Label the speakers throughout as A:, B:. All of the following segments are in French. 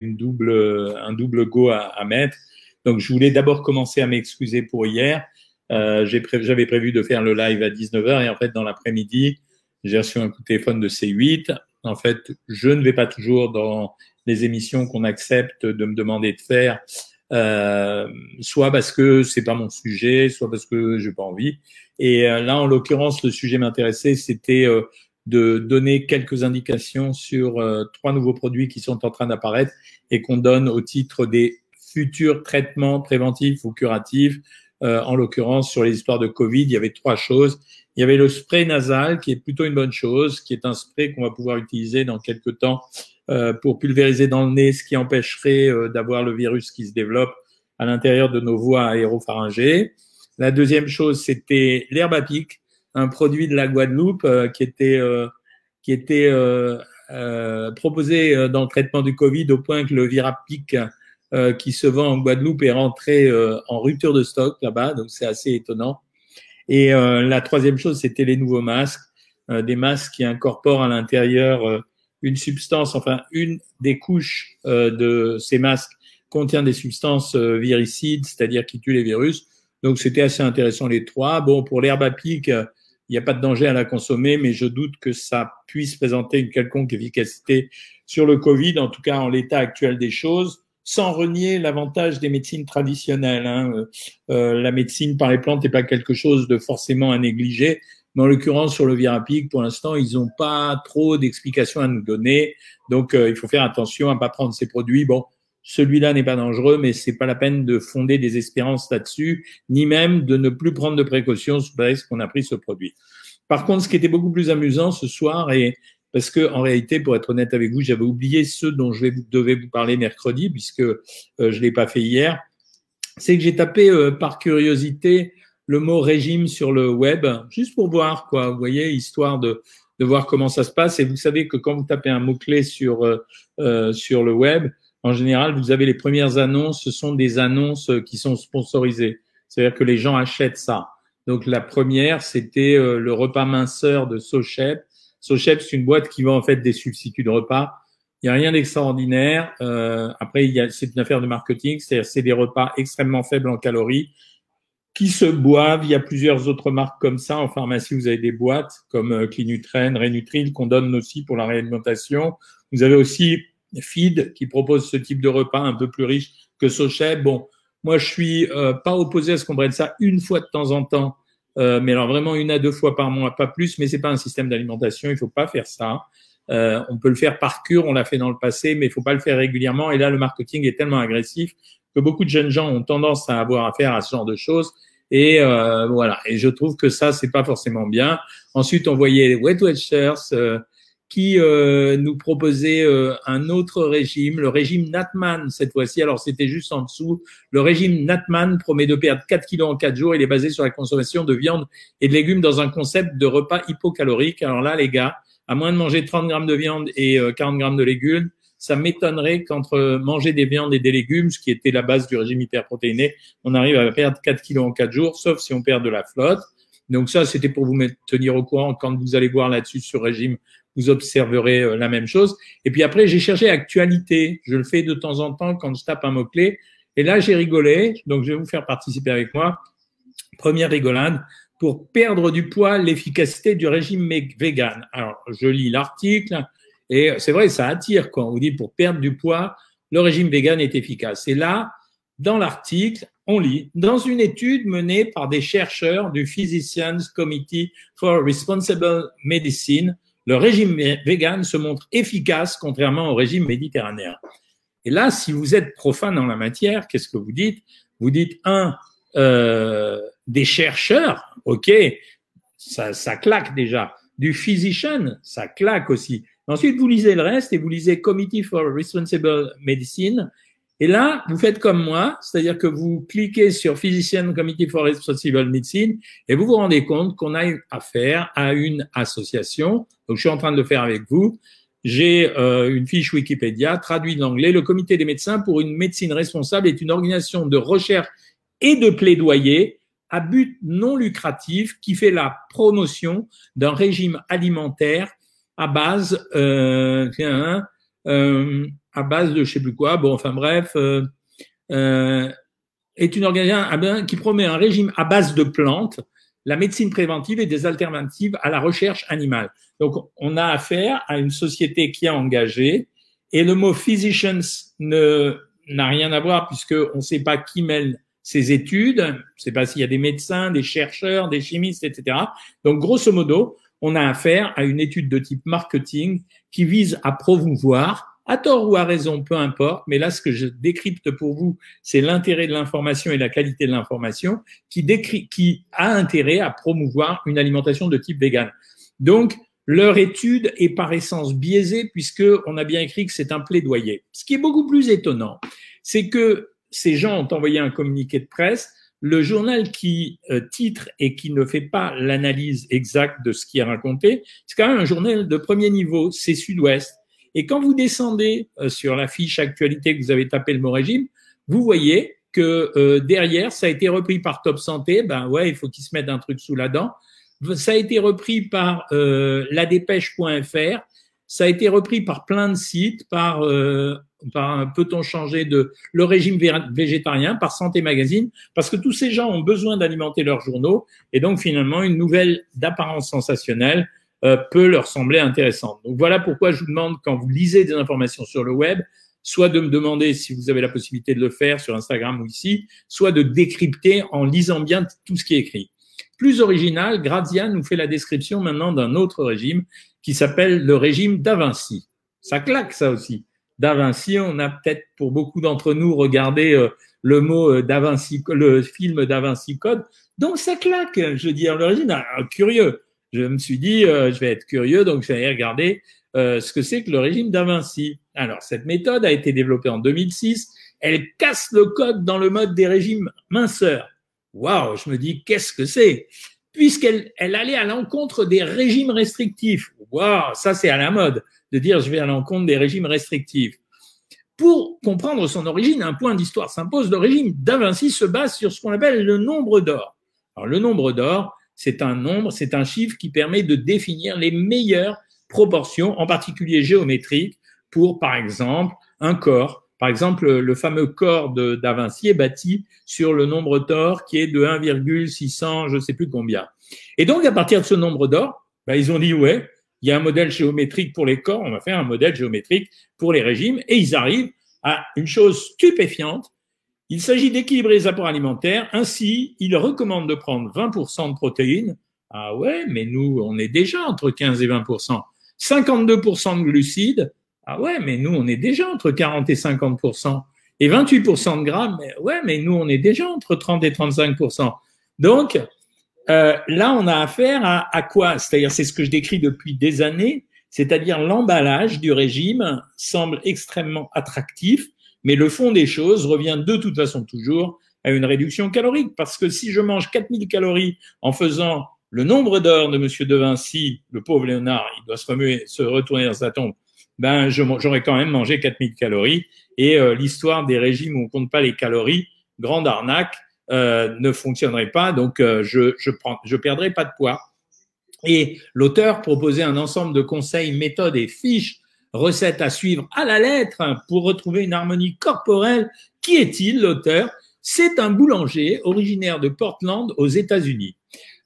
A: une double, un double go à, à mettre. Donc, je voulais d'abord commencer à m'excuser pour hier. Euh, J'avais prévu de faire le live à 19h et en fait, dans l'après-midi, j'ai reçu un coup de téléphone de C8. En fait, je ne vais pas toujours dans les émissions qu'on accepte de me demander de faire, euh, soit parce que c'est pas mon sujet, soit parce que j'ai pas envie. Et euh, là, en l'occurrence, le sujet m'intéressait, c'était euh, de donner quelques indications sur euh, trois nouveaux produits qui sont en train d'apparaître et qu'on donne au titre des futurs traitements préventifs ou curatifs. en l'occurrence, sur les histoires de Covid, il y avait trois choses. Il y avait le spray nasal, qui est plutôt une bonne chose, qui est un spray qu'on va pouvoir utiliser dans quelques temps euh, pour pulvériser dans le nez, ce qui empêcherait euh, d'avoir le virus qui se développe à l'intérieur de nos voies aéropharyngées. La deuxième chose, c'était l'herbe à un produit de la Guadeloupe euh, qui était qui était proposé dans le traitement du Covid au point que le Virapic qui se vend en Guadeloupe est rentré en rupture de stock là-bas, donc c'est assez étonnant. Et la troisième chose, c'était les nouveaux masques, des masques qui incorporent à l'intérieur une substance, enfin une des couches euh, de ces masques contient des substances euh, viricides, c'est-à-dire qui tuent les virus. Donc c'était assez intéressant les trois. Bon, pour l'herbe à pic, il n'y a pas de danger à la consommer, mais je doute que ça puisse présenter une quelconque efficacité sur le Covid, en tout cas en l'état actuel des choses, sans renier l'avantage des médecines traditionnelles. Hein. Euh, euh la médecine par les plantes n'est pas quelque chose de forcément à négliger. Mais en l'occurrence, sur le Virapic, pour l'instant, ils n'ont pas trop d'explications à nous donner. Donc, euh, il faut faire attention à ne pas prendre ces produits. Bon, celui-là n'est pas dangereux, mais c'est pas la peine de fonder des espérances là-dessus, ni même de ne plus prendre de précautions sous ce qu'on a pris ce produit. Par contre, ce qui était beaucoup plus amusant ce soir, et parce que en réalité, pour être honnête avec vous, j'avais oublié ceux dont je devais vous parler mercredi, puisque euh, je l'ai pas fait hier, c'est que j'ai tapé euh, par curiosité le mot régime sur le web, juste pour voir, quoi, vous voyez, histoire de, de voir comment ça se passe. Et vous savez que quand vous tapez un mot-clé sur, euh, euh, sur le web, en général, vous avez les premières annonces, ce sont des annonces qui sont sponsorisées. C'est-à-dire que les gens achètent ça. Donc la première, c'était euh, le repas minceur de Sochep. Sochep, c'est une boîte qui vend en fait des substituts de repas. Il n'y a rien d'extraordinaire. Euh, après, c'est une affaire de marketing, c'est-à-dire c'est des repas extrêmement faibles en calories qui se boivent. Il y a plusieurs autres marques comme ça. En pharmacie, vous avez des boîtes comme euh, Clinutren, Renutril qu'on donne aussi pour la réalimentation. Vous avez aussi Feed qui propose ce type de repas un peu plus riche que Socheb. Bon, moi, je suis euh, pas opposé à ce qu'on prenne ça une fois de temps en temps, euh, mais alors vraiment une à deux fois par mois, pas plus. Mais c'est pas un système d'alimentation. Il faut pas faire ça. Euh, on peut le faire par cure, on l'a fait dans le passé, mais il faut pas le faire régulièrement. Et là, le marketing est tellement agressif que beaucoup de jeunes gens ont tendance à avoir affaire à ce genre de choses. Et euh, voilà. Et je trouve que ça, c'est pas forcément bien. Ensuite, on voyait les Wet Watchers euh, qui euh, nous proposait euh, un autre régime, le régime Natman cette fois-ci. Alors c'était juste en dessous. Le régime Natman promet de perdre 4 kilos en 4 jours. Il est basé sur la consommation de viande et de légumes dans un concept de repas hypocalorique. Alors là, les gars, à moins de manger 30 grammes de viande et 40 grammes de légumes, ça m'étonnerait qu'entre manger des viandes et des légumes, ce qui était la base du régime hyperprotéiné, on arrive à perdre 4 kilos en 4 jours, sauf si on perd de la flotte. Donc ça, c'était pour vous tenir au courant. Quand vous allez voir là-dessus sur régime, vous observerez euh, la même chose. Et puis après, j'ai cherché actualité. Je le fais de temps en temps quand je tape un mot-clé. Et là, j'ai rigolé. Donc, je vais vous faire participer avec moi. Première rigolade. Pour perdre du poids, l'efficacité du régime vegan. Alors, je lis l'article. Et c'est vrai, ça attire quand on vous dit pour perdre du poids, le régime vegan est efficace. Et là, dans l'article, on lit dans une étude menée par des chercheurs du Physicians Committee for Responsible Medicine, le régime vegan se montre efficace contrairement au régime méditerranéen. Et là, si vous êtes profane en la matière, qu'est-ce que vous dites? Vous dites un euh, des chercheurs, ok, ça, ça claque déjà. Du physician, ça claque aussi. Ensuite, vous lisez le reste et vous lisez Committee for Responsible Medicine. Et là, vous faites comme moi, c'est-à-dire que vous cliquez sur Physician Committee for Responsible Medicine et vous vous rendez compte qu'on a affaire à une association. Donc, je suis en train de le faire avec vous. J'ai euh, une fiche Wikipédia traduite en anglais. Le Comité des médecins pour une médecine responsable est une organisation de recherche et de plaidoyer à but non lucratif qui fait la promotion d'un régime alimentaire à base euh, euh, à base de je sais plus quoi. Bon, enfin bref, euh, euh, est une organisation qui promet un régime à base de plantes, la médecine préventive et des alternatives à la recherche animale. Donc, on a affaire à une société qui est engagée et le mot physicians ne n'a rien à voir puisque on ne sait pas qui mêle ces études, on ne sait pas s'il y a des médecins, des chercheurs, des chimistes, etc. Donc, grosso modo, on a affaire à une étude de type marketing qui vise à promouvoir à tort ou à raison, peu importe, mais là, ce que je décrypte pour vous, c'est l'intérêt de l'information et la qualité de l'information qui, qui a intérêt à promouvoir une alimentation de type vegan. Donc, leur étude est par essence biaisée puisque on a bien écrit que c'est un plaidoyer. Ce qui est beaucoup plus étonnant, c'est que ces gens ont envoyé un communiqué de presse. Le journal qui euh, titre et qui ne fait pas l'analyse exacte de ce qui est raconté, c'est quand même un journal de premier niveau, c'est Sud-Ouest. Et quand vous descendez euh, sur la fiche actualité que vous avez tapé le mot régime, vous voyez que euh, derrière, ça a été repris par Top Santé. Ben ouais, il faut qu'ils se mettent un truc sous la dent. Ça a été repris par euh, ladépêche.fr. Ça a été repris par plein de sites, par, euh, par peut-on changer de le régime végétarien, par Santé Magazine, parce que tous ces gens ont besoin d'alimenter leurs journaux, et donc finalement une nouvelle d'apparence sensationnelle euh, peut leur sembler intéressante. Donc voilà pourquoi je vous demande, quand vous lisez des informations sur le web, soit de me demander si vous avez la possibilité de le faire sur Instagram ou ici, soit de décrypter en lisant bien tout ce qui est écrit. Plus original, Grazia nous fait la description maintenant d'un autre régime qui s'appelle le régime d'Avinci. Ça claque ça aussi. D'Avinci, on a peut-être pour beaucoup d'entre nous regardé euh, le mot euh, d'Avinci, le film d'Avinci Code. Donc ça claque, je veux dire, le régime, ah, curieux je me suis dit, euh, je vais être curieux, donc je vais regarder euh, ce que c'est que le régime d'Avinci. Alors, cette méthode a été développée en 2006. Elle casse le code dans le mode des régimes minceurs. Waouh, je me dis, qu'est-ce que c'est? Puisqu'elle elle allait à l'encontre des régimes restrictifs. Waouh, ça c'est à la mode de dire je vais à l'encontre des régimes restrictifs. Pour comprendre son origine, un point d'histoire s'impose. Le régime d'Avinci se base sur ce qu'on appelle le nombre d'or. Alors, le nombre d'or, c'est un nombre, c'est un chiffre qui permet de définir les meilleures proportions, en particulier géométriques, pour, par exemple, un corps. Par exemple, le fameux corps de Da Vinci est bâti sur le nombre d'or qui est de 1,600, je ne sais plus combien. Et donc, à partir de ce nombre d'or, ben, ils ont dit, ouais, il y a un modèle géométrique pour les corps, on va faire un modèle géométrique pour les régimes, et ils arrivent à une chose stupéfiante, il s'agit d'équilibrer les apports alimentaires. Ainsi, il recommande de prendre 20% de protéines. Ah ouais, mais nous, on est déjà entre 15 et 20%. 52% de glucides. Ah ouais, mais nous, on est déjà entre 40 et 50%. Et 28% de gras. Mais ouais, mais nous, on est déjà entre 30 et 35%. Donc, euh, là, on a affaire à, à quoi? C'est-à-dire, c'est ce que je décris depuis des années, c'est-à-dire l'emballage du régime semble extrêmement attractif mais le fond des choses revient de toute façon toujours à une réduction calorique. Parce que si je mange 4000 calories en faisant le nombre d'heures de Monsieur De Vinci, le pauvre Léonard, il doit se remuer, se retourner dans sa tombe, ben j'aurais quand même mangé 4000 calories. Et euh, l'histoire des régimes où on compte pas les calories, grande arnaque, euh, ne fonctionnerait pas. Donc euh, je je je perdrai pas de poids. Et l'auteur proposait un ensemble de conseils, méthodes et fiches recette à suivre à la lettre pour retrouver une harmonie corporelle. Qui est-il, l'auteur? C'est un boulanger originaire de Portland aux États-Unis.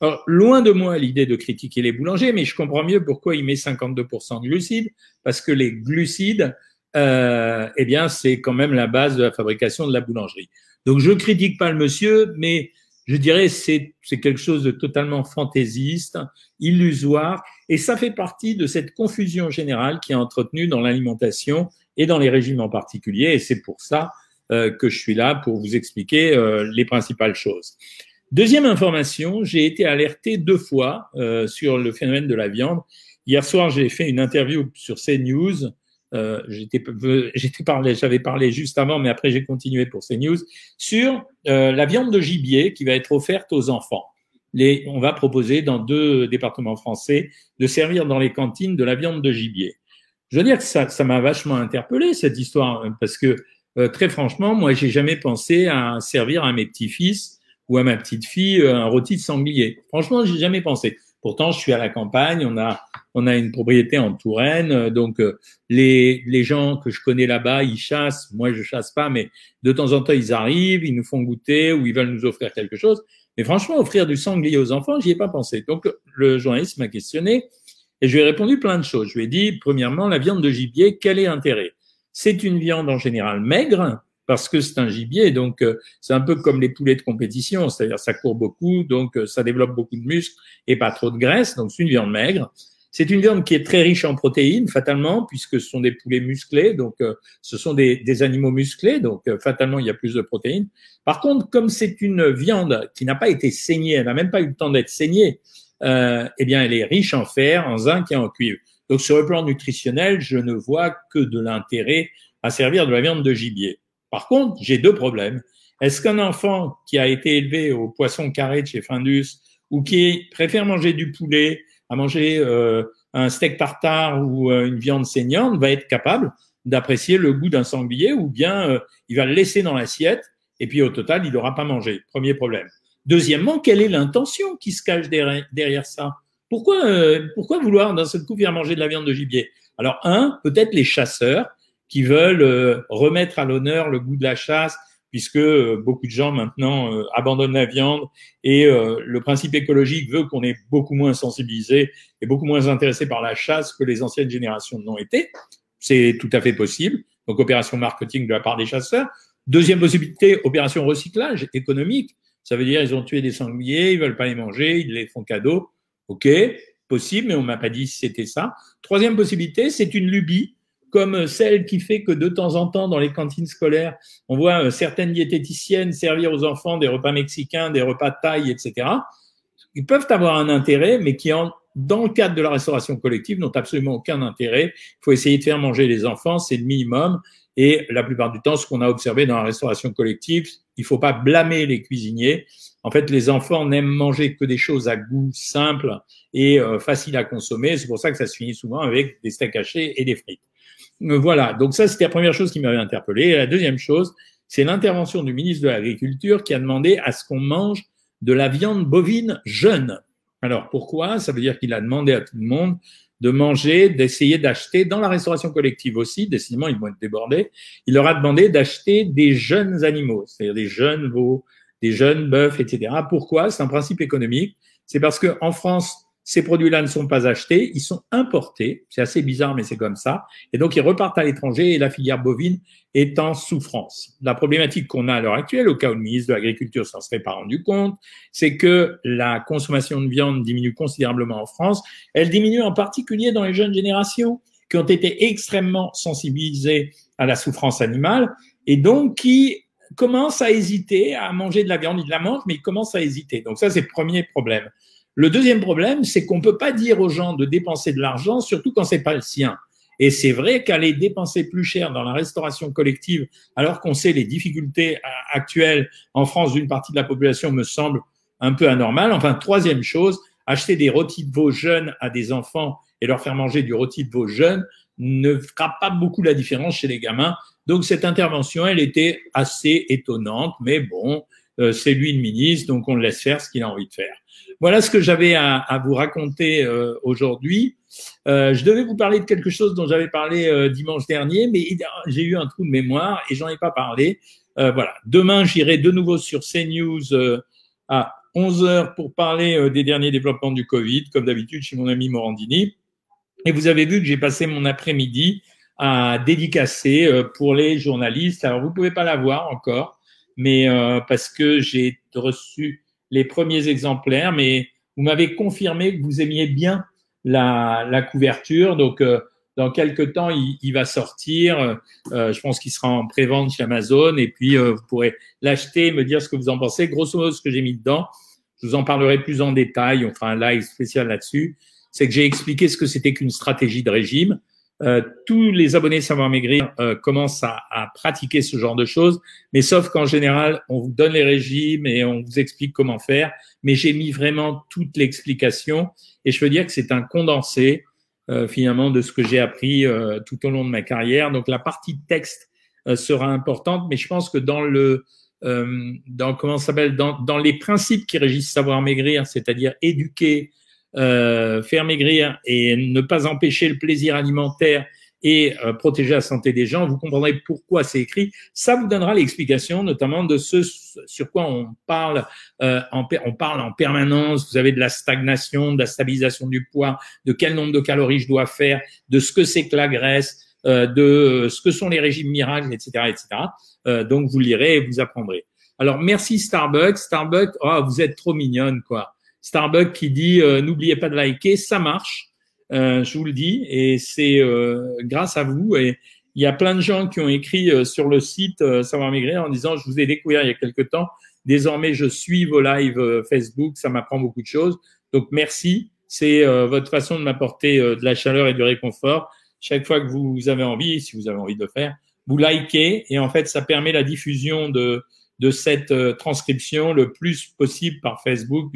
A: Alors, loin de moi l'idée de critiquer les boulangers, mais je comprends mieux pourquoi il met 52% de glucides, parce que les glucides, euh, eh bien, c'est quand même la base de la fabrication de la boulangerie. Donc, je critique pas le monsieur, mais je dirais c'est c'est quelque chose de totalement fantaisiste, illusoire, et ça fait partie de cette confusion générale qui est entretenue dans l'alimentation et dans les régimes en particulier, et c'est pour ça euh, que je suis là pour vous expliquer euh, les principales choses. Deuxième information, j'ai été alerté deux fois euh, sur le phénomène de la viande. Hier soir, j'ai fait une interview sur CNews euh, j'étais parlé, j'avais parlé juste avant, mais après j'ai continué pour ces news sur euh, la viande de gibier qui va être offerte aux enfants. Les, on va proposer dans deux départements français de servir dans les cantines de la viande de gibier. Je veux dire que ça, ça m'a vachement interpellé cette histoire parce que euh, très franchement, moi j'ai jamais pensé à servir à mes petits-fils ou à ma petite fille un rôti de sanglier. Franchement, j'ai jamais pensé. Pourtant, je suis à la campagne, on a on a une propriété en Touraine, donc les, les gens que je connais là-bas, ils chassent. Moi, je chasse pas, mais de temps en temps, ils arrivent, ils nous font goûter ou ils veulent nous offrir quelque chose. Mais franchement, offrir du sanglier aux enfants, j'y ai pas pensé. Donc, le journaliste m'a questionné et je lui ai répondu plein de choses. Je lui ai dit, premièrement, la viande de gibier, quel est l'intérêt? C'est une viande en général maigre, parce que c'est un gibier, donc euh, c'est un peu comme les poulets de compétition, c'est-à-dire ça court beaucoup, donc euh, ça développe beaucoup de muscles et pas trop de graisse, donc c'est une viande maigre. C'est une viande qui est très riche en protéines, fatalement, puisque ce sont des poulets musclés, donc euh, ce sont des, animaux musclés, donc fatalement il y a plus de protéines. Par contre, comme c'est une viande qui n'a pas été saignée, elle n'a même pas eu le temps d'être saignée, euh, eh bien elle est riche en fer, en zinc et en cuivre. Donc sur le plan nutritionnel, je ne vois que de l'intérêt à servir de la viande de gibier. Par contre, j'ai deux problèmes. Est-ce qu'un enfant qui a été élevé au poisson carré de chez Findus ou qui préfère manger du poulet manger euh, un steak tartare ou euh, une viande saignante va être capable d'apprécier le goût d'un sanglier ou bien euh, il va le laisser dans l'assiette et puis au total, il n'aura pas mangé. Premier problème. Deuxièmement, quelle est l'intention qui se cache derrière, ça? Pourquoi, pourquoi vouloir d'un seul coup faire manger de la viande de gibier? Alors, un, peut-être les chasseurs qui veulent remettre à l'honneur le goût de la chasse, puisque euh, beaucoup de gens maintenant euh, abandonnent la viande et le principe écologique veut qu'on est beaucoup moins sensibilisé et beaucoup moins intéressé par la chasse que les anciennes générations n'ont été. C'est tout à fait possible. Donc opération marketing de la part des chasseurs. Deuxième possibilité, opération recyclage économique. Ça veut dire ils ont tué des sangliers, ils veulent pas les manger, ils les font cadeau. Ok, possible, mais on m'a pas dit si c'était ça. Troisième possibilité, c'est une lubie comme celle qui fait que de temps en temps, dans les cantines scolaires, on voit euh, certaines diététiciennes servir aux enfants des repas mexicains, des repas taille, etc. Ils peuvent avoir un intérêt, mais qui, en, dans le cadre de la restauration collective, n'ont absolument aucun intérêt. Il faut essayer de faire manger les enfants, c'est le minimum. Et la plupart du temps, ce qu'on a observé dans la restauration collective, il ne faut pas blâmer les cuisiniers. En fait, les enfants n'aiment manger que des choses à goût simple et euh, facile à consommer. C'est pour ça que ça se finit souvent avec des steaks hachés et des frites. Euh, voilà, donc ça c'était la première chose qui m'avait interpellé. Et la deuxième chose, c'est l'intervention du ministre de l'Agriculture qui a demandé à ce qu'on mange de la viande bovine jeune. Alors pourquoi? Ça veut dire qu'il a demandé à tout le monde de manger, d'essayer d'acheter dans la restauration collective aussi, décidément ils vont être débordés, il leur a demandé d'acheter des jeunes animaux, c'est-à-dire des jeunes veaux, des jeunes bœufs, etc. Pourquoi? C'est un principe économique. C'est parce qu'en France, ces produits-là ne sont pas achetés, ils sont importés. C'est assez bizarre, mais c'est comme ça. Et donc, ils repartent à l'étranger et la filière bovine est en souffrance. La problématique qu'on a à l'heure actuelle, au cas où le ministre de l'Agriculture s'en serait pas rendu compte, c'est que la consommation de viande diminue considérablement en France. Elle diminue en particulier dans les jeunes générations qui ont été extrêmement sensibilisées à la souffrance animale et donc qui commencent à hésiter à manger de la viande. Ils la mangent, mais ils commencent à hésiter. Donc ça, c'est le premier problème. Le deuxième problème, c'est qu'on ne peut pas dire aux gens de dépenser de l'argent, surtout quand c'est pas le sien. Et c'est vrai qu'aller dépenser plus cher dans la restauration collective, alors qu'on sait les difficultés actuelles en France d'une partie de la population, me semble un peu anormal. Enfin, troisième chose, acheter des rôtis de veau jeunes à des enfants et leur faire manger du rôti de veau jeune ne fera pas beaucoup la différence chez les gamins. Donc cette intervention, elle était assez étonnante, mais bon, euh, c'est lui le ministre, donc on le laisse faire ce qu'il a envie de faire. Voilà ce que j'avais à, vous raconter euh, aujourd'hui. Euh, je devais vous parler de quelque chose dont j'avais parlé euh, dimanche dernier, mais j'ai eu un trou de mémoire et j'en ai pas parlé. voilà. Demain, j'irai de nouveau sur CNews à 11 heures pour parler des derniers développements du Covid, comme d'habitude chez mon ami Morandini. Et vous avez vu que j'ai passé mon après-midi à dédicacer pour les journalistes. Alors, vous pouvez pas la voir encore, mais parce que j'ai reçu les premiers exemplaires, mais vous m'avez confirmé que vous aimiez bien la, la couverture. Donc, euh, dans quelques temps, il, il va sortir. Euh, je pense qu'il sera en pré-vente chez Amazon. Et puis, euh, vous pourrez l'acheter, me dire ce que vous en pensez. Grosso modo, ce que j'ai mis dedans, je vous en parlerai plus en détail. On fera un live spécial là-dessus. C'est que j'ai expliqué ce que c'était qu'une stratégie de régime. Euh, tous les abonnés Savoir Maigrir euh, commencent à, à, pratiquer ce genre de choses, mais sauf qu'en général, on vous donne les régimes et on vous explique comment faire, mais j'ai mis vraiment toute l'explication et je veux dire que c'est un condensé euh, finalement de ce que j'ai appris euh, tout au long de ma carrière. Donc la partie texte sera importante, mais je pense que dans le dans comment s'appelle dans, dans les principes qui régissent Savoir Maigrir, c'est-à-dire éduquer, euh, faire maigrir et ne pas empêcher le plaisir alimentaire et euh, protéger la santé des gens, vous comprendrez pourquoi c'est écrit. Ça vous donnera l'explication, notamment de ce sur quoi on parle, euh, en, on parle en permanence. Vous avez de la stagnation, de la stabilisation du poids, de quel nombre de calories je dois faire, de ce que c'est que la graisse, euh, de ce que sont les régimes miracles, etc., etc. Euh, donc vous lirez et vous apprendrez. Alors merci Starbucks. Starbucks, oh, vous êtes trop mignonne quoi. Starbucks qui dit n'oubliez pas de liker, ça marche. Euh, je vous le dis, et c'est euh, grâce à vous. Et il y a plein de gens qui ont écrit euh, sur le site Savoir Maigrir en disant je vous ai découvert il y a quelque temps. Désormais, je suis vos lives Facebook, ça m'apprend beaucoup de choses. Donc merci, c'est votre façon de m'apporter de la chaleur et du réconfort. Chaque fois que vous avez envie, si vous avez envie de le faire, vous likez et en fait, ça permet la diffusion de, de cette transcription le plus possible par Facebook.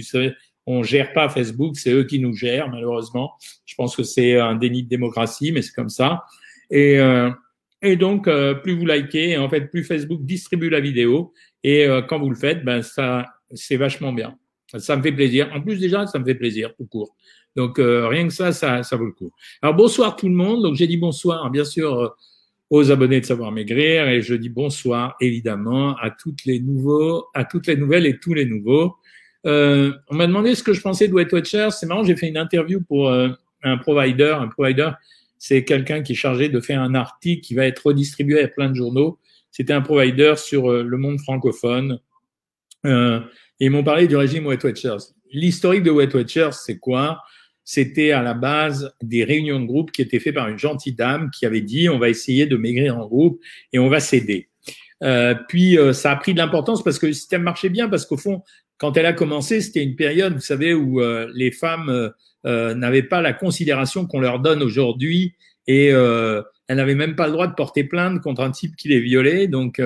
A: On gère pas Facebook, c'est eux qui nous gèrent malheureusement. Je pense que c'est un déni de démocratie, mais c'est comme ça. Et, euh, et donc euh, plus vous likez, en fait plus Facebook distribue la vidéo. Et euh, quand vous le faites, ben ça c'est vachement bien. Ça me fait plaisir. En plus déjà, ça me fait plaisir tout court. Donc rien que ça, ça, ça vaut le coup. Alors bonsoir tout le monde. Donc j'ai dit bonsoir, bien sûr aux abonnés de Savoir Maigrir et je dis bonsoir évidemment à toutes les nouveaux, à toutes les nouvelles et tous les nouveaux. Euh, on m'a demandé ce que je pensais de Weight Watchers. C'est marrant, j'ai fait une interview pour euh, un provider. Un provider, c'est quelqu'un qui est chargé de faire un article qui va être redistribué à plein de journaux. C'était un provider sur euh, le monde francophone. et ils m'ont parlé du régime Weight Watchers. L'historique de Weight Watchers, c'est quoi? C'était à la base des réunions de groupe qui étaient faites par une gentille dame qui avait dit on va essayer de maigrir en groupe et on va s'aider. Puis ça a pris de l'importance parce que le système marchait bien, parce qu'au fond, quand elle a commencé, c'était une période, vous savez, où euh, les femmes euh, euh, n'avaient pas la considération qu'on leur donne aujourd'hui et elles n'avaient même pas le droit de porter plainte contre un type qui les violait. Donc,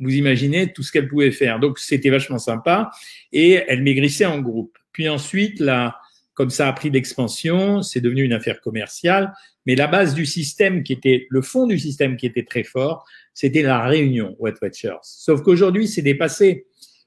A: vous imaginez tout ce qu'elle pouvait faire. Donc, c'était vachement sympa et elle maigrissait en groupe. Puis ensuite, là, comme ça a pris d'expansion, c'est devenu une affaire commerciale. Mais la base du système qui était, le fond du système qui était très fort, c'était la réunion Wet Watchers. Sauf qu'aujourd'hui, c'est dépassé.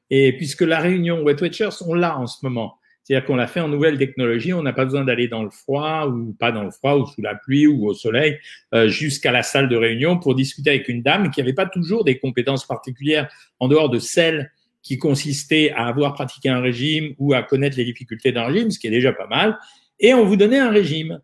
A: Et puisque la réunion Wet Watchers, on l'a en ce moment. C'est-à-dire qu'on l'a fait en nouvelle technologie, on n'a pas besoin d'aller dans le froid ou pas dans le froid ou sous la pluie ou au soleil euh, jusqu'à la salle de réunion pour discuter avec une dame qui n'avait pas toujours des compétences particulières en dehors de celles qui consistaient à avoir pratiqué un régime ou à connaître les difficultés d'un régime, ce qui est déjà pas mal. Et on vous donnait un régime.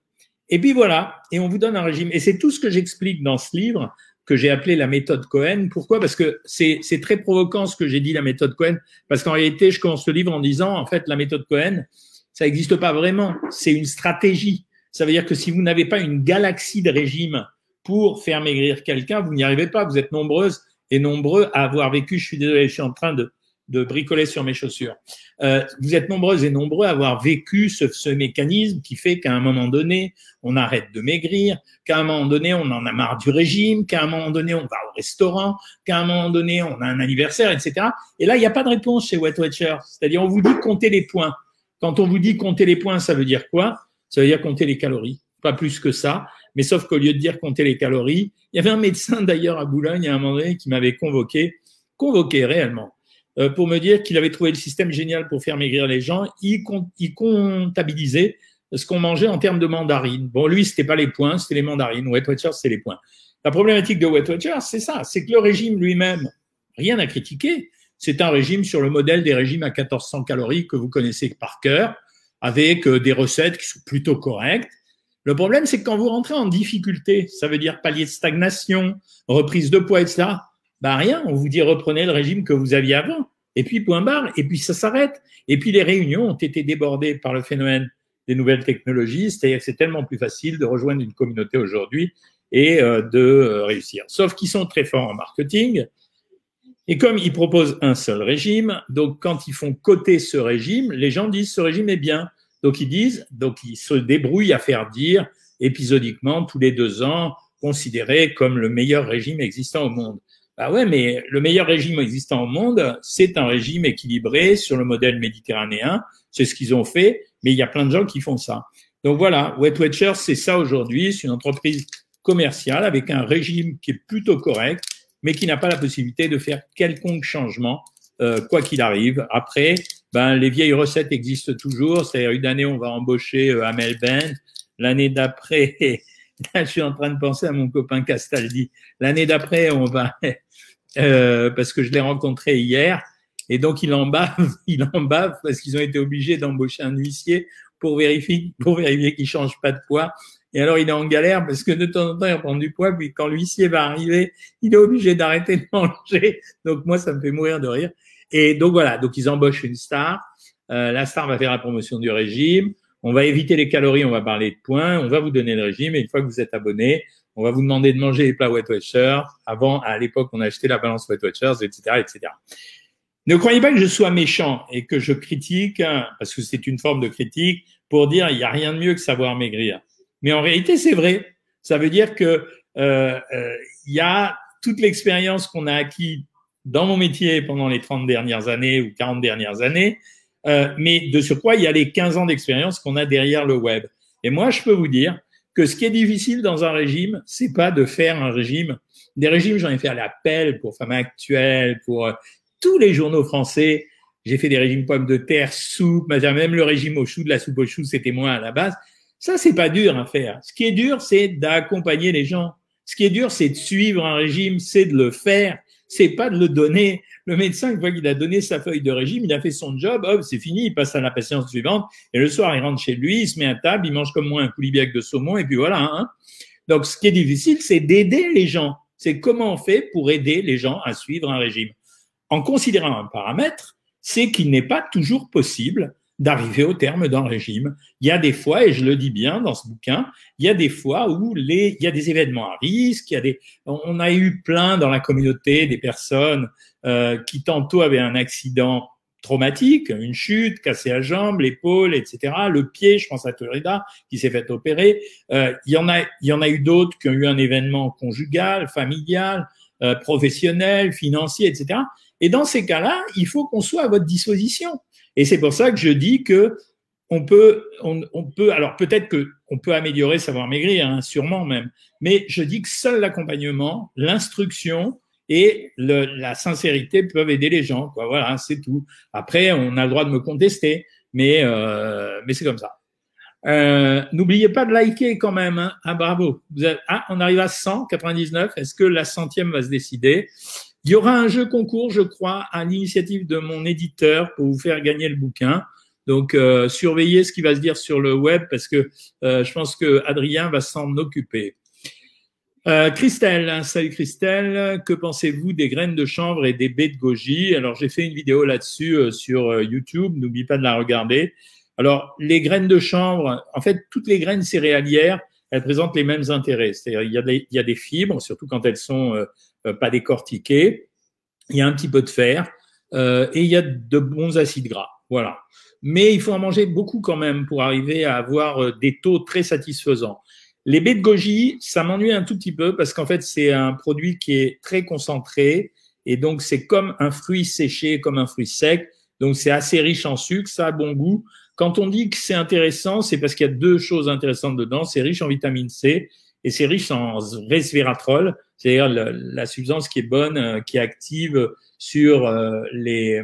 A: Et puis voilà, et on vous donne un régime. Et c'est tout ce que j'explique dans ce livre que j'ai appelé la méthode Cohen. Pourquoi? Parce que c'est très provoquant ce que j'ai dit, la méthode Cohen, parce qu'en réalité, je commence le livre en disant, en fait, la méthode Cohen, ça n'existe pas vraiment, c'est une stratégie. Ça veut dire que si vous n'avez pas une galaxie de régimes pour faire maigrir quelqu'un, vous n'y arrivez pas. Vous êtes nombreuses et nombreux à avoir vécu, je suis désolé, je suis en train de, de bricoler sur mes chaussures. Euh, vous êtes nombreuses et nombreux à avoir vécu ce, ce mécanisme qui fait qu'à un moment donné, on arrête de maigrir, qu'à un moment donné, on en a marre du régime, qu'à un moment donné, on va au restaurant, qu'à un moment donné, on a un anniversaire, etc. Et là, il n'y a pas de réponse chez Wet Watcher. C'est-à-dire, on vous dit compter les points. Quand on vous dit compter les points, ça veut dire quoi? Ça veut dire compter les calories. Pas plus que ça. Mais sauf qu'au lieu de dire compter les calories, il y avait un médecin d'ailleurs à Boulogne à un moment donné qui m'avait convoqué, convoqué réellement, pour me dire qu'il avait trouvé le système génial pour faire maigrir les gens. Il, comptabilisait ce qu'on mangeait en termes de mandarines. Bon, lui, c'était pas les points, c'était les mandarines. Wet Watchers, c'est les points. La problématique de Wet Watchers, c'est ça, c'est que le régime lui-même, rien à critiquer. C'est un régime sur le modèle des régimes à 1400 calories que vous connaissez par cœur, avec euh, des recettes qui sont plutôt correctes. Le problème, c'est que quand vous rentrez en difficulté, ça veut dire palier de stagnation, reprise de poids, etc., bah rien, on vous dit reprenez le régime que vous aviez avant. Et puis point barre, et puis ça s'arrête. Et puis les réunions ont été débordées par le phénomène des nouvelles technologies, c'est-à-dire que c'est tellement plus facile de rejoindre une communauté aujourd'hui et euh, de euh, réussir. Sauf qu'ils sont très forts en marketing. Et comme ils proposent un seul régime, donc quand ils font coter ce régime, les gens disent ce régime est bien. Donc ils disent, donc ils se débrouillent à faire dire épisodiquement tous les deux ans, considéré comme le meilleur régime existant au monde. Bah ouais, mais le meilleur régime existant au monde, c'est un régime équilibré sur le modèle méditerranéen. C'est ce qu'ils ont fait, mais il y a plein de gens qui font ça. Donc voilà, Wet Watchers, c'est ça aujourd'hui. C'est une entreprise commerciale avec un régime qui est plutôt correct, mais qui n'a pas la possibilité de faire quelconque changement, euh, quoi qu'il arrive. Après, ben, les vieilles recettes existent toujours. C'est-à-dire, une année, on va embaucher euh, Amel Bent. L'année d'après, je suis en train de penser à mon copain Castaldi. L'année d'après, on va, euh, parce que je l'ai rencontré hier, et donc il en bave, il en bave parce qu'ils ont été obligés d'embaucher un huissier pour vérifier, pour vérifier qu'il change pas de poids. Et alors il est en galère parce que de temps en temps il prend du poids, puis quand l'huissier va arriver, il est obligé d'arrêter de manger. Donc moi ça me fait mourir de rire. Et donc voilà, donc ils embauchent une star. Euh, la star va faire la promotion du régime. On va éviter les calories, on va parler de points, on va vous donner le régime. Et une fois que vous êtes abonné, on va vous demander de manger les plats Weight Watchers. Avant, à l'époque, on achetait la balance Weight Watchers, etc., etc. Ne croyez pas que je sois méchant et que je critique, hein, parce que c'est une forme de critique, pour dire il n'y a rien de mieux que savoir maigrir. Mais en réalité, c'est vrai. Ça veut dire que euh, euh, il y a toute l'expérience qu'on a acquis dans mon métier pendant les 30 dernières années ou 40 dernières années, euh, mais de surcroît, il y a les 15 ans d'expérience qu'on a derrière le web. Et moi, je peux vous dire que ce qui est difficile dans un régime, c'est pas de faire un régime. Des régimes, j'en ai fait à l'appel pour Femmes Actuelles, pour euh, tous les journaux français. J'ai fait des régimes pommes de terre, soupe, même le régime au chou, de la soupe au chou, c'était moi à la base. Ça, c'est pas dur à faire. Ce qui est dur, c'est d'accompagner les gens. Ce qui est dur, c'est de suivre un régime, c'est de le faire c'est pas de le donner. Le médecin, une fois qu'il a donné sa feuille de régime, il a fait son job, hop, c'est fini, il passe à la patience suivante, et le soir, il rentre chez lui, il se met à table, il mange comme moi un coulibiac de saumon, et puis voilà. Hein. Donc, ce qui est difficile, c'est d'aider les gens. C'est comment on fait pour aider les gens à suivre un régime. En considérant un paramètre, c'est qu'il n'est pas toujours possible d'arriver au terme d'un régime. Il y a des fois, et je le dis bien dans ce bouquin, il y a des fois où les, il y a des événements à risque, il y a des, on a eu plein dans la communauté des personnes euh, qui tantôt avaient un accident traumatique, une chute, cassé la jambe, l'épaule, etc. Le pied, je pense à Torida, qui s'est fait opérer. Euh, il y en a, il y en a eu d'autres qui ont eu un événement conjugal, familial, euh, professionnel, financier, etc. Et dans ces cas-là, il faut qu'on soit à votre disposition. Et c'est pour ça que je dis que on peut, on, peut, alors peut-être que on peut améliorer savoir maigrir, hein, sûrement même, mais je dis que seul l'accompagnement, l'instruction et la sincérité peuvent aider les gens. Quoi. Voilà, c'est tout. Après, on a le droit de me contester, mais euh, c'est comme ça. Euh, N'oubliez pas de liker quand même. Hein. Ah bravo. Ah, on arrive à 199. Est-ce que la centième va se décider? Il y aura un jeu concours, je crois, à l'initiative de mon éditeur pour vous faire gagner le bouquin. Donc, euh, surveillez ce qui va se dire sur le web parce que je pense que Adrien va s'en occuper. Euh, Christelle, hein, salut Christelle, que pensez-vous des graines de chanvre et des baies de goji? Alors, j'ai fait une vidéo là-dessus euh, sur euh, YouTube, n'oublie pas de la regarder. Alors, les graines de chanvre, en fait, toutes les graines céréalières, elles présentent les mêmes intérêts. C'est-à-dire, il y, a des, il y a des fibres, surtout quand elles sont euh, euh, pas décortiquées. Il y a un petit peu de fer et il y a de bons acides gras. Voilà. Mais il faut en manger beaucoup quand même pour arriver à avoir des taux très satisfaisants. Les baies de goji, ça m'ennuie un tout petit peu parce qu'en fait, c'est un produit qui est très concentré et donc c'est comme un fruit séché, comme un fruit sec. Donc c'est assez riche en sucre, ça a bon goût. Quand on dit que c'est intéressant, c'est parce qu'il y a deux choses intéressantes dedans. C'est riche en vitamine C et c'est riche en resveratrol, c'est-à-dire la substance qui est bonne, euh, qui est active sur euh, les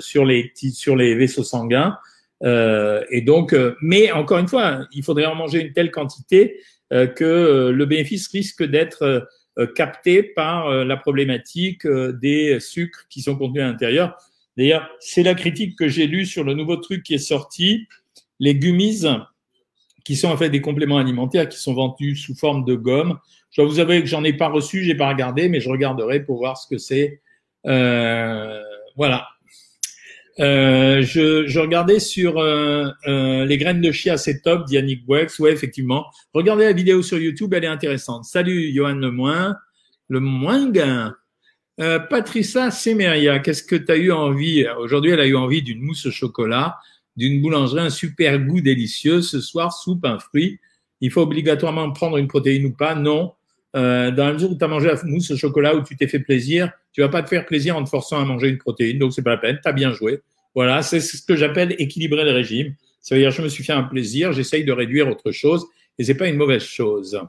A: sur les sur les vaisseaux sanguins. Euh, et donc, mais encore une fois, il faudrait en manger une telle quantité que le bénéfice risque d'être capté par la problématique des sucres qui sont contenus à l'intérieur. D'ailleurs, c'est la critique que j'ai lue sur le nouveau truc qui est sorti, les gummies qui sont en fait des compléments alimentaires qui sont vendus sous forme de gomme. Je dois vous avouer que j'en ai pas reçu, j'ai pas regardé, mais je regarderai pour voir ce que c'est. Euh, voilà. Euh, je, je, regardais sur euh, euh les graines de chia, c'est top, d'Yannick Wex. Ouais, effectivement. Regardez la vidéo sur YouTube, elle est intéressante. Salut, Johan Lemoin. Le moins euh, Patricia Semeria, qu'est-ce que tu as eu envie? Aujourd'hui, elle a eu envie d'une mousse au chocolat d'une boulangerie, un super goût délicieux. Ce soir, soupe, un fruit. Il faut obligatoirement prendre une protéine ou pas? Non. Euh, dans la mesure où tu as mangé la mousse au chocolat, où tu t'es fait plaisir, tu vas pas te faire plaisir en te forçant à manger une protéine. Donc, c'est pas la peine. Tu as bien joué. Voilà, c'est ce que j'appelle équilibrer le régime. Ça veut dire, je me suis fait un plaisir, j'essaye de réduire autre chose, et c'est pas une mauvaise chose.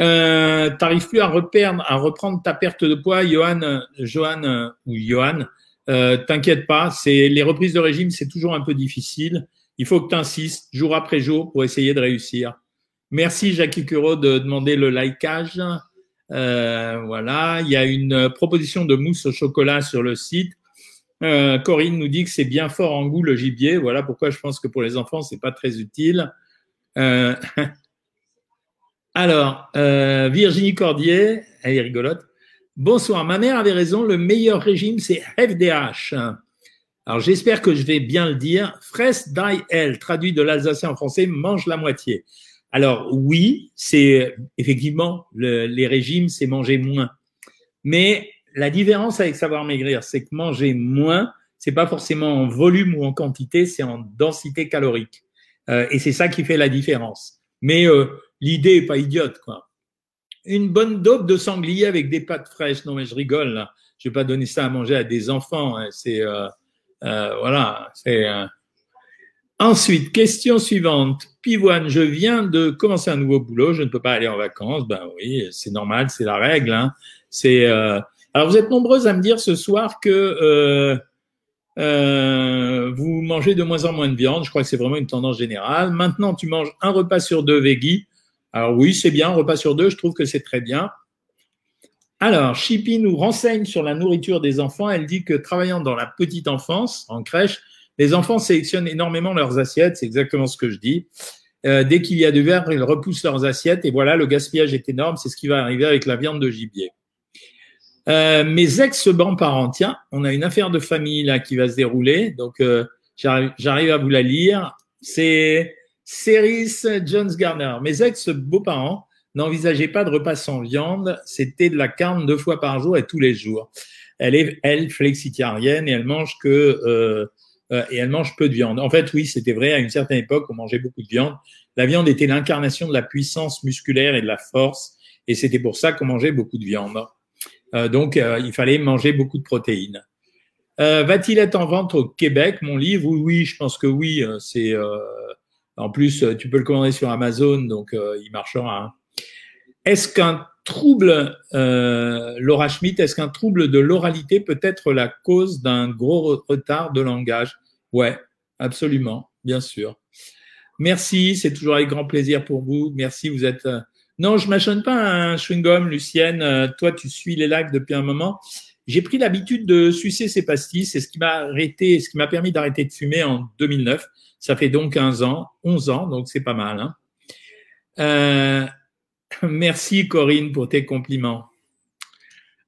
A: Euh, T'arrives plus à, reperdre, à reprendre ta perte de poids, Johan, Johan ou Johan Euh, T'inquiète pas, c'est les reprises de régime, c'est toujours un peu difficile. Il faut que tu insistes jour après jour pour essayer de réussir. Merci Jackie Curo de demander le likeage. Euh, voilà, il y a une proposition de mousse au chocolat sur le site. Euh, Corinne nous dit que c'est bien fort en goût le gibier. Voilà pourquoi je pense que pour les enfants c'est pas très utile. Euh, alors, euh, Virginie Cordier, elle est rigolote. Bonsoir, ma mère avait raison, le meilleur régime c'est FDH. Alors j'espère que je vais bien le dire. Fress die traduit de l'alsacien en français, mange la moitié. Alors oui, c'est effectivement les régimes, c'est manger moins. Mais la différence avec savoir maigrir, c'est que manger moins, c'est pas forcément en volume ou en quantité, c'est en densité calorique. Euh, et c'est ça qui fait la différence. Mais euh, l'idée est pas idiote, quoi. Une bonne dope de sanglier avec des pâtes fraîches. Non, mais je rigole. Là. Je vais pas donner ça à manger à des enfants. Hein. C'est euh, voilà. C'est Ensuite, question suivante. Pivoine, je viens de commencer un nouveau boulot, je ne peux pas aller en vacances. Ben oui, c'est normal, c'est la règle. Hein. C'est euh... alors vous êtes nombreuses à me dire ce soir que euh, euh, vous mangez de moins en moins de viande. Je crois que c'est vraiment une tendance générale. Maintenant, tu manges un repas sur deux veggie. Alors oui, c'est bien, un repas sur deux, je trouve que c'est très bien. Alors, Chippy nous renseigne sur la nourriture des enfants. Elle dit que travaillant dans la petite enfance, en crèche, les enfants sélectionnent énormément leurs assiettes, c'est exactement ce que je dis. Euh, dès qu'il y a du verre, ils repoussent leurs assiettes et voilà, le gaspillage est énorme. C'est ce qui va arriver avec la viande de gibier. Euh, mes ex-grands-parents, tiens, on a une affaire de famille là qui va se dérouler, donc euh, j'arrive à vous la lire. C'est Ceris Jones Garner. Mes ex-beaux-parents n'envisageaient pas de repas sans viande, c'était de la carne deux fois par jour et tous les jours. Elle est, elle, flexitarienne et elle mange que euh, et elle mange peu de viande. En fait, oui, c'était vrai. À une certaine époque, on mangeait beaucoup de viande. La viande était l'incarnation de la puissance musculaire et de la force, et c'était pour ça qu'on mangeait beaucoup de viande. Euh, donc, euh, il fallait manger beaucoup de protéines. Va-t-il être en vente au Québec, mon livre? Oui, oui, je pense que oui. C'est en plus, tu peux le commander sur Amazon, donc il marchera. Hein. Est-ce qu'un trouble, Laura Schmidt, est-ce qu'un trouble de l'oralité peut être la cause d'un gros retard de langage? Ouais, absolument, bien sûr. Merci, c'est toujours avec grand plaisir pour vous. Merci, vous êtes. Euh, non, je mâchonne pas un chewing-gum, Lucienne. Euh, toi, tu suis les lives depuis un moment. J'ai pris l'habitude de sucer ces pastilles. C'est ce qui m'a arrêté, ce qui m'a permis d'arrêter de fumer en 2009. Ça fait donc 15 ans, 11 ans, donc c'est pas mal. Hein. Euh, Merci Corinne pour tes compliments.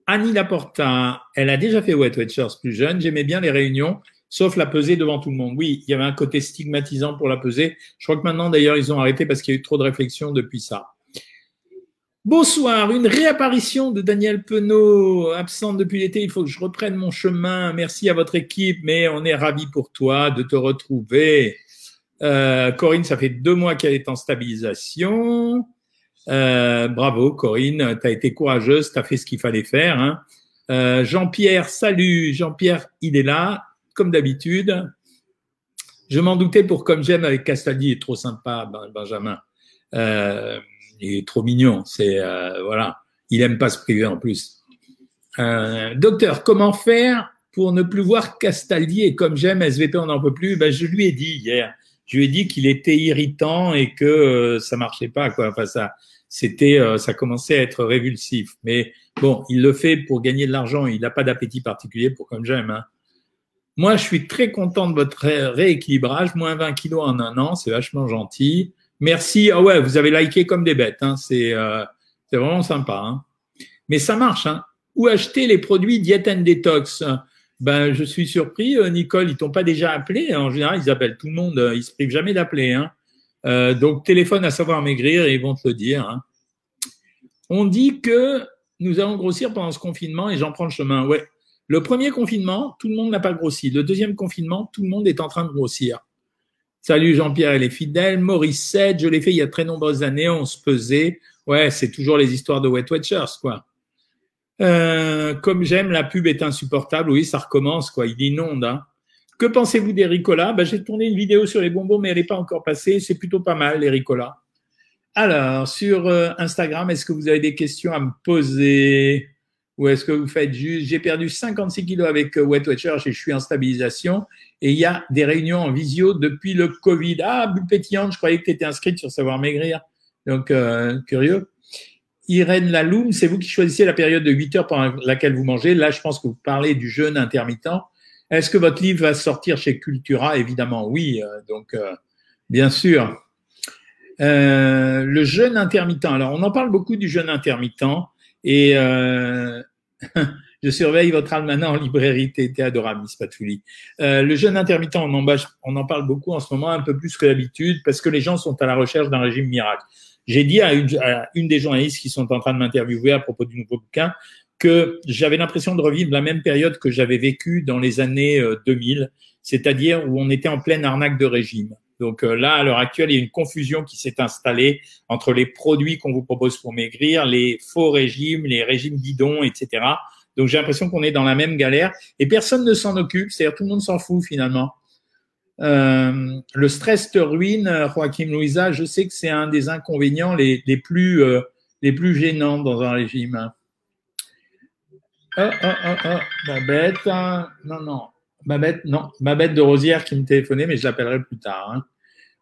A: Annie Laporta, elle a déjà fait Wet Watchers plus jeune. J'aimais bien les réunions, sauf la pesée devant tout le monde. Oui, il y avait un côté stigmatisant pour la pesée. Je crois que maintenant, d'ailleurs, ils ont arrêté parce qu'il y a eu trop de réflexion depuis ça. Bonsoir, une réapparition de Daniel Penaud, absente depuis l'été. Il faut que je reprenne mon chemin. Merci à votre équipe, mais on est ravis pour toi de te retrouver. Euh, Corinne, ça fait deux mois qu'elle est en stabilisation. Euh, bravo Corinne, tu as été courageuse, tu as fait ce qu'il fallait faire. Hein. Euh, Jean-Pierre, salut. Jean-Pierre, il est là, comme d'habitude. Je m'en doutais pour comme j'aime avec Castaldi, il est trop sympa, ben, Benjamin. Euh, il est trop mignon. C'est euh, voilà, il aime pas se priver en plus. Euh, docteur, comment faire pour ne plus voir Castaldi et comme j'aime SVP, on n'en peut plus? Ben, je lui ai dit hier. Je lui ai dit qu'il était irritant et que euh, ça marchait pas quoi. Enfin ça, c'était, euh, ça commençait à être révulsif. Mais bon, il le fait pour gagner de l'argent. Il n'a pas d'appétit particulier pour comme j'aime. Hein. Moi, je suis très content de votre rééquilibrage. Moins 20 kilos en un an, c'est vachement gentil. Merci. Ah ouais, vous avez liké comme des bêtes. Hein. C'est, euh, vraiment sympa. Hein. Mais ça marche. Hein. Où acheter les produits Diet and Detox? Ben, je suis surpris, euh, Nicole. Ils t'ont pas déjà appelé. En général, ils appellent tout le monde. Ils se privent jamais d'appeler. Hein. Euh, donc, téléphone à savoir maigrir et ils vont te le dire. Hein. On dit que nous allons grossir pendant ce confinement et j'en prends le chemin. Ouais. Le premier confinement, tout le monde n'a pas grossi. Le deuxième confinement, tout le monde est en train de grossir. Salut Jean-Pierre et les fidèles. Maurice 7, je l'ai fait il y a très nombreuses années, on se pesait. Ouais, c'est toujours les histoires de Wet Watchers, quoi. Euh, comme j'aime, la pub est insupportable. Oui, ça recommence, quoi. Il inonde. Hein. Que pensez-vous des Ricola ben, J'ai tourné une vidéo sur les bonbons, mais elle n'est pas encore passée. C'est plutôt pas mal, les Ricola. Alors, sur euh, Instagram, est-ce que vous avez des questions à me poser? Ou est-ce que vous faites juste j'ai perdu 56 kilos avec euh, Weight Watchers et je suis en stabilisation et il y a des réunions en visio depuis le Covid. Ah, bulle pétillante, je croyais que tu étais inscrite sur Savoir Maigrir. Donc, curieux. Irène Laloum, c'est vous qui choisissez la période de 8 heures pendant laquelle vous mangez. Là, je pense que vous parlez du jeûne intermittent. Est-ce que votre livre va sortir chez Cultura? Évidemment, oui. Euh, donc, bien sûr. le jeûne intermittent. Alors, on en parle beaucoup du jeûne intermittent. Et euh, je surveille votre almanach en librairie, t'es adorable, Miss Patchouli. Euh, le jeûne intermittent, on en, on en parle beaucoup en ce moment, un peu plus que d'habitude, parce que les gens sont à la recherche d'un régime miracle. J'ai dit à une, des journalistes qui sont en train de m'interviewer à propos du nouveau bouquin que j'avais l'impression de revivre la même période que j'avais vécue dans les années 2000, euh, c'est-à-dire où on était en pleine arnaque de régime. Donc euh, là, à l'heure actuelle, il y a une confusion qui s'est installée entre les produits qu'on vous propose pour maigrir, les faux régimes, les régimes bidons, etc. Donc j'ai l'impression qu'on est dans la même galère et personne ne s'en occupe. C'est-à-dire tout le monde s'en fout finalement. Euh, le stress te ruine, Joachim Louisa. Je sais que c'est un des inconvénients les, plus euh, les plus gênants dans un régime. Oh, oh, oh, oh, Babette. Hein. Non, non. Babette, non. Babette de Rosière qui me téléphonait, mais je l'appellerai plus tard. Hein.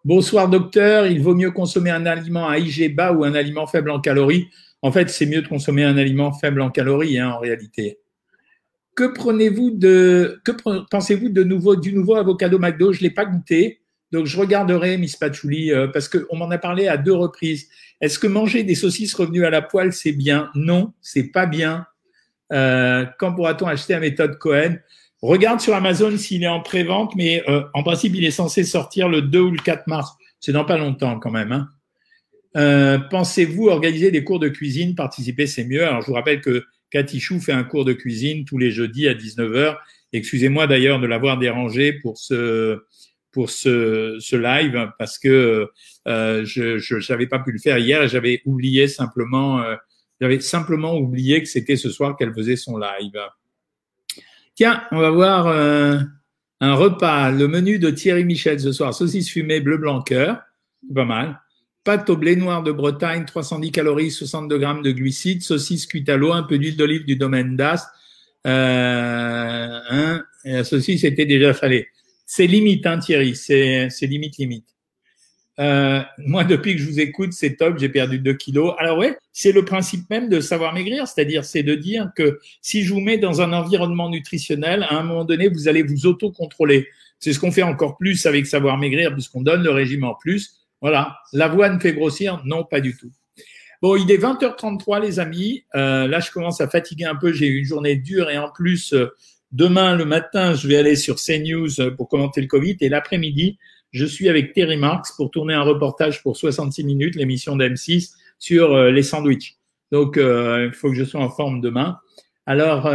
A: Bonsoir docteur, il vaut mieux consommer un aliment à IG bas ou un aliment faible en calories. En fait, c'est mieux de consommer un aliment faible en calories hein, en réalité. Que prenez-vous de, que pensez-vous de nouveau du nouveau avocado McDo? Je l'ai pas goûté, donc je regarderai Miss Patchouli euh, parce qu'on m'en a parlé à deux reprises. Est-ce que manger des saucisses revenues à la poêle c'est bien? Non, c'est pas bien. Euh, quand pourra-t-on acheter la méthode Cohen? Regarde sur Amazon s'il est en pré-vente, mais euh, en principe, il est censé sortir le 2 ou le 4 mars. C'est dans pas longtemps quand même. Hein. Euh, pensez-vous organiser des cours de cuisine Participer, c'est mieux. Alors, je vous rappelle que Cathy Chou fait un cours de cuisine tous les jeudis à 19h. Excusez-moi d'ailleurs de l'avoir dérangé pour ce pour ce, ce live parce que euh, je n'avais pas pu le faire hier et j'avais oublié simplement euh, j'avais simplement oublié que c'était ce soir qu'elle faisait son live. Tiens, on va voir euh, un repas, le menu de Thierry Michel ce soir. Saucisse fumée, bleu blanc cœur, pas mal. Pâte au blé noir de Bretagne, 310 calories, 62 grammes de glucides. Saucisse cuite à l'eau, un peu d'huile d'olive du domaine d'Ast. Euh, hein, la saucisse était déjà salée. C'est limite, hein, Thierry, c'est limite, limite. Euh, moi, depuis que je vous écoute, c'est top, j'ai perdu 2 kilos. Alors ouais, c'est le principe même de savoir maigrir, c'est-à-dire c'est de dire que si je vous mets dans un environnement nutritionnel, à un moment donné, vous allez vous auto-contrôler. C'est ce qu'on fait encore plus avec savoir maigrir, puisqu'on donne le régime en plus. Voilà, l'avoine fait grossir Non, pas du tout. Bon, il est 20h33, les amis. Euh, là, je commence à fatiguer un peu. J'ai eu une journée dure et en plus, euh, demain, le matin, je vais aller sur CNews euh, pour commenter le Covid et l'après-midi, je suis avec Terry Marx pour tourner un reportage pour 66 minutes, l'émission d'M6 sur les sandwichs. Donc, il faut que je sois en forme demain. Alors,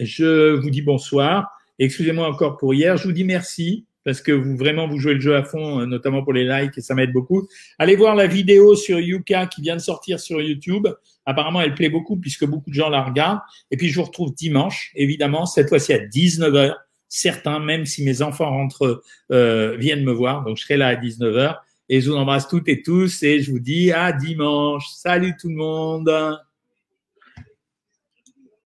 A: je vous dis bonsoir. Excusez-moi encore pour hier. Je vous dis merci parce que vous vraiment vous jouez le jeu à fond, notamment pour les likes et ça m'aide beaucoup. Allez voir la vidéo sur Yuka qui vient de sortir sur YouTube. Apparemment, elle plaît beaucoup puisque beaucoup de gens la regardent. Et puis, je vous retrouve dimanche, évidemment, cette fois-ci à 19h certains, même si mes enfants rentrent, euh, viennent me voir. Donc, je serai là à 19h. Et je vous embrasse toutes et tous et je vous dis à dimanche. Salut tout le monde.